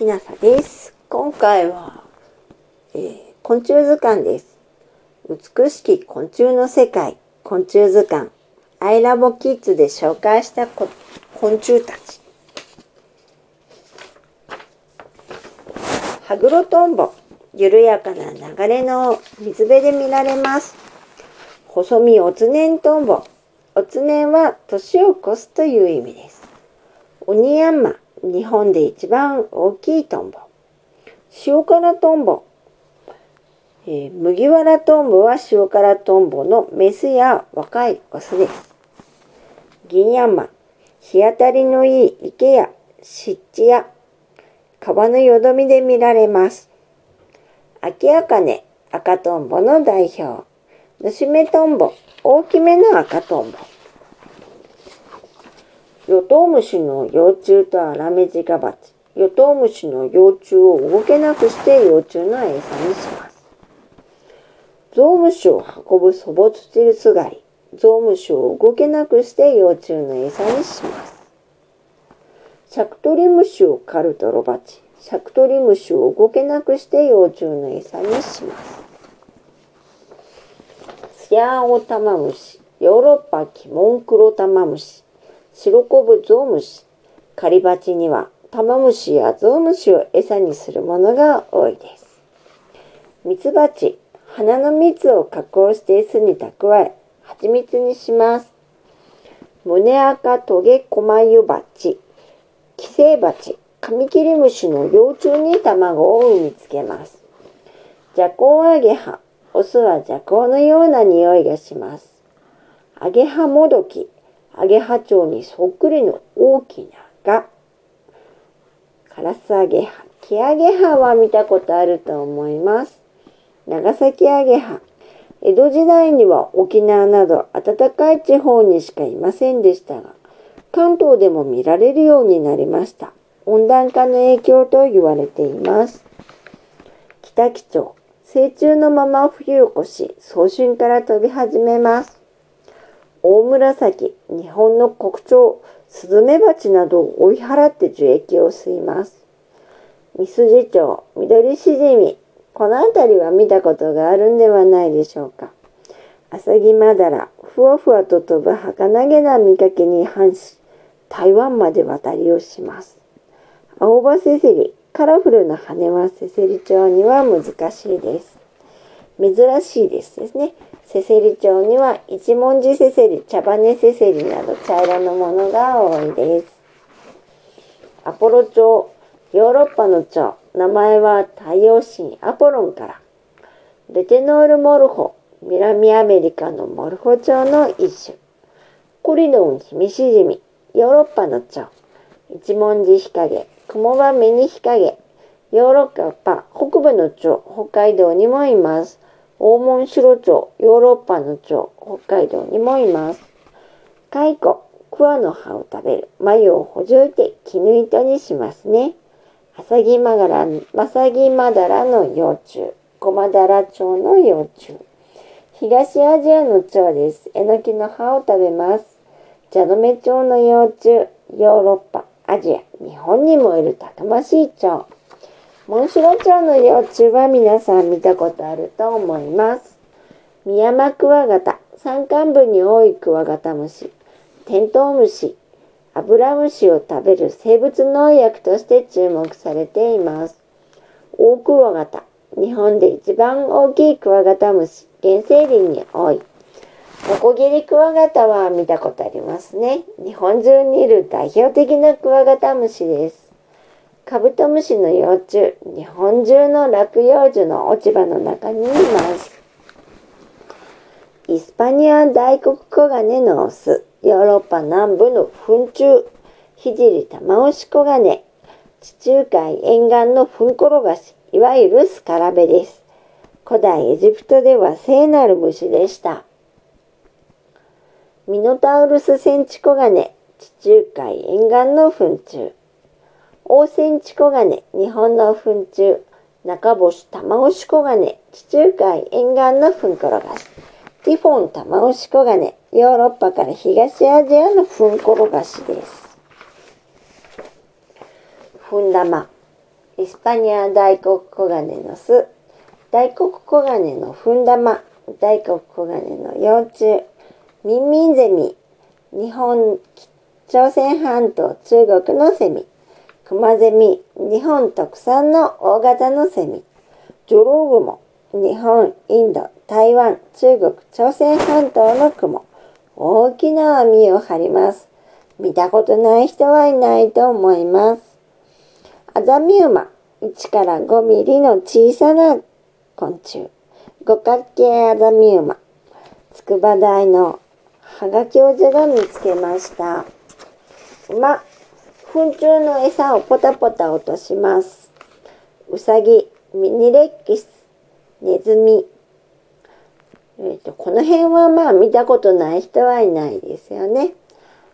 きなさです。今回は、えー、昆虫図鑑です。美しき昆虫の世界、昆虫図鑑、アイラボキッズで紹介した昆虫たち。ハグロトンボ、緩やかな流れの水辺で見られます。細身オツネントンボ、オツネンは年を越すという意味です。オニヤンマ、日本で一番大きいトンボ。塩辛トンボ。えー、麦わらトンボは塩辛トンボのメスや若いオスです。銀山。日当たりのいい池や湿地や川のよどみで見られます。秋茜、赤トンボの代表。虫目トンボ、大きめの赤トンボ。ヨトウムシの幼虫とアラメジガバチ。ヨトウムシの幼虫を動けなくして幼虫の餌にします。ゾウムシを運ぶソボツチルスガリ。ゾウムシを動けなくして幼虫の餌にします。シャクトリムシを狩るトロバチ。シャクトリムシを動けなくして幼虫の餌にします。スヤオタマムシ。ヨーロッパキモンクロタマムシ。白コブゾウムシ、狩り鉢にはタマムシやゾウムシを餌にするものが多いです。ミツバチ、花の蜜を加工して巣に蓄え、蜂蜜にします。胸赤トゲコマユバチ、寄生バチ、カミキリムシの幼虫に卵を産みつけます。ジャコウアゲハ、オスはジャコウのような匂いがします。アゲハモドキ、アゲハチョウにそっくりの大きなガ。カラスアゲハ。キアゲハは見たことあると思います。長崎アゲハ。江戸時代には沖縄など暖かい地方にしかいませんでしたが、関東でも見られるようになりました。温暖化の影響と言われています。北基調。成虫のまま冬を越し、早春から飛び始めます。大紫、日本の国鳥、スズメバチなどを追い払って樹液を吸います。ミスジチョウ、緑シジミ、この辺りは見たことがあるんではないでしょうか。アサギマダラ、ふわふわと飛ぶ儚げな見かけに反し、台湾まで渡りをします。青葉セセリ、カラフルな羽はセセリ蝶には難しいです。珍しいですですね。セセリ町には一文字セセリ、茶羽セセリなど茶色のものが多いです。アポロ町、ヨーロッパの町、名前は太陽神アポロンから。レテノールモルホ、南アメリカのモルホ町の一種。コリドンヒミシジミ、ヨーロッパの町。一文字日陰、雲は目に日陰。ヨーロッパ北部の町、北海道にもいます。黄門白蝶、ヨーロッパの蝶、北海道にもいます。蚕、桑の葉を食べる。眉をほじいて絹糸にしますね。アサギマガラ、マサギマダラの幼虫。ゴマダラ蝶の幼虫。東アジアの蝶です。えのきの葉を食べます。ジャドメ蝶の幼虫。ヨーロッパ、アジア、日本にもいるたくましい蝶。モンシロチョウの幼虫は皆さん見たことあると思います。ミヤマクワガタ、山間部に多いクワガタムシ、テントウムシ、アブラムシを食べる生物農薬として注目されています。オオクワガタ、日本で一番大きいクワガタムシ、原生林に多い。ノコギリクワガタは見たことありますね。日本中にいる代表的なクワガタムシです。カブトムシの幼虫、日本中の落葉樹の落ち葉の中にいます。イスパニア大黒コガネのオス、ヨーロッパ南部の糞虫、ヒジリタマオシコガネ、地中海沿岸のフンコロガシ、いわゆるスカラベです。古代エジプトでは聖なる虫でした。ミノタウルスセンチコガネ、地中海沿岸の糞虫。オオセンチコガネ、日本の糞虫、中星玉押しコガネ、地中海沿岸の糞転がし、ティフォン玉押しコガネ、ヨーロッパから東アジアの糞転がしです。糞玉、イスパニア大黒黄金の巣、大黒黄金の糞玉、大黒黄金の幼虫、ミンミンゼミ、日本、朝鮮半島、中国のセミ、クマゼミ、日本特産の大型のセミ、ジョロウグモ、日本、インド、台湾、中国、朝鮮半島の雲、大きな網を張ります。見たことない人はいないと思います。アザミウマ、1から5ミリの小さな昆虫。五角形アザミウマ。筑波大の羽賀教授が見つけました。馬、糞虫の餌をポタポタ落とします。うさぎ、ミニレッキス、ネズミ。えーと、この辺はまあ見たことない人はいないですよね。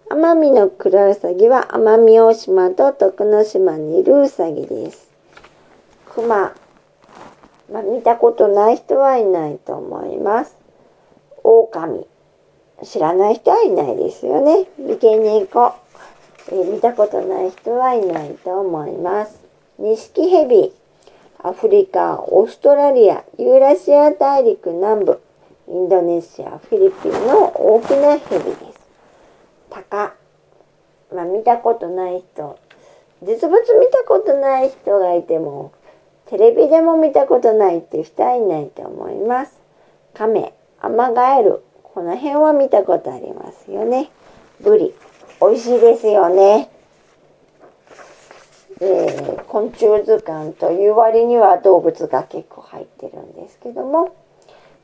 奄美のクロウサギは奄美大島と徳之島にいるウサギです。クマ、まあ、見たことない人はいないと思います。狼、知らない人はいないですよね。三毛猫、え、見たことない人はいないと思います。ニシキヘビ、アフリカ、オーストラリア、ユーラシア大陸南部、インドネシア、フィリピンの大きなヘビです。鷹。まあ見たことない人、実物見たことない人がいても、テレビでも見たことないっていう人はいないと思います。亀、アマガエル、この辺は見たことありますよね。ブリ、美味しいですよね。で、昆虫図鑑という割には動物が結構入ってるんですけども、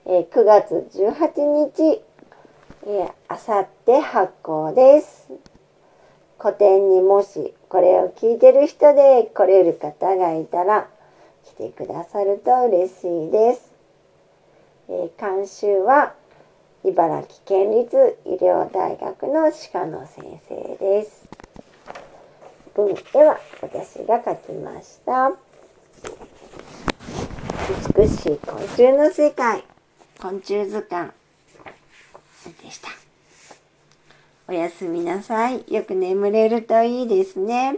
えー、9月18日、えあさって発行です。個展にもしこれを聞いてる人で来れる方がいたら来てくださると嬉しいです。えー、監修は茨城県立医療大学の歯科の先生です。文では私が書きました。美しい昆虫の世界昆虫図鑑でした。おやすみなさい。よく眠れるといいですね。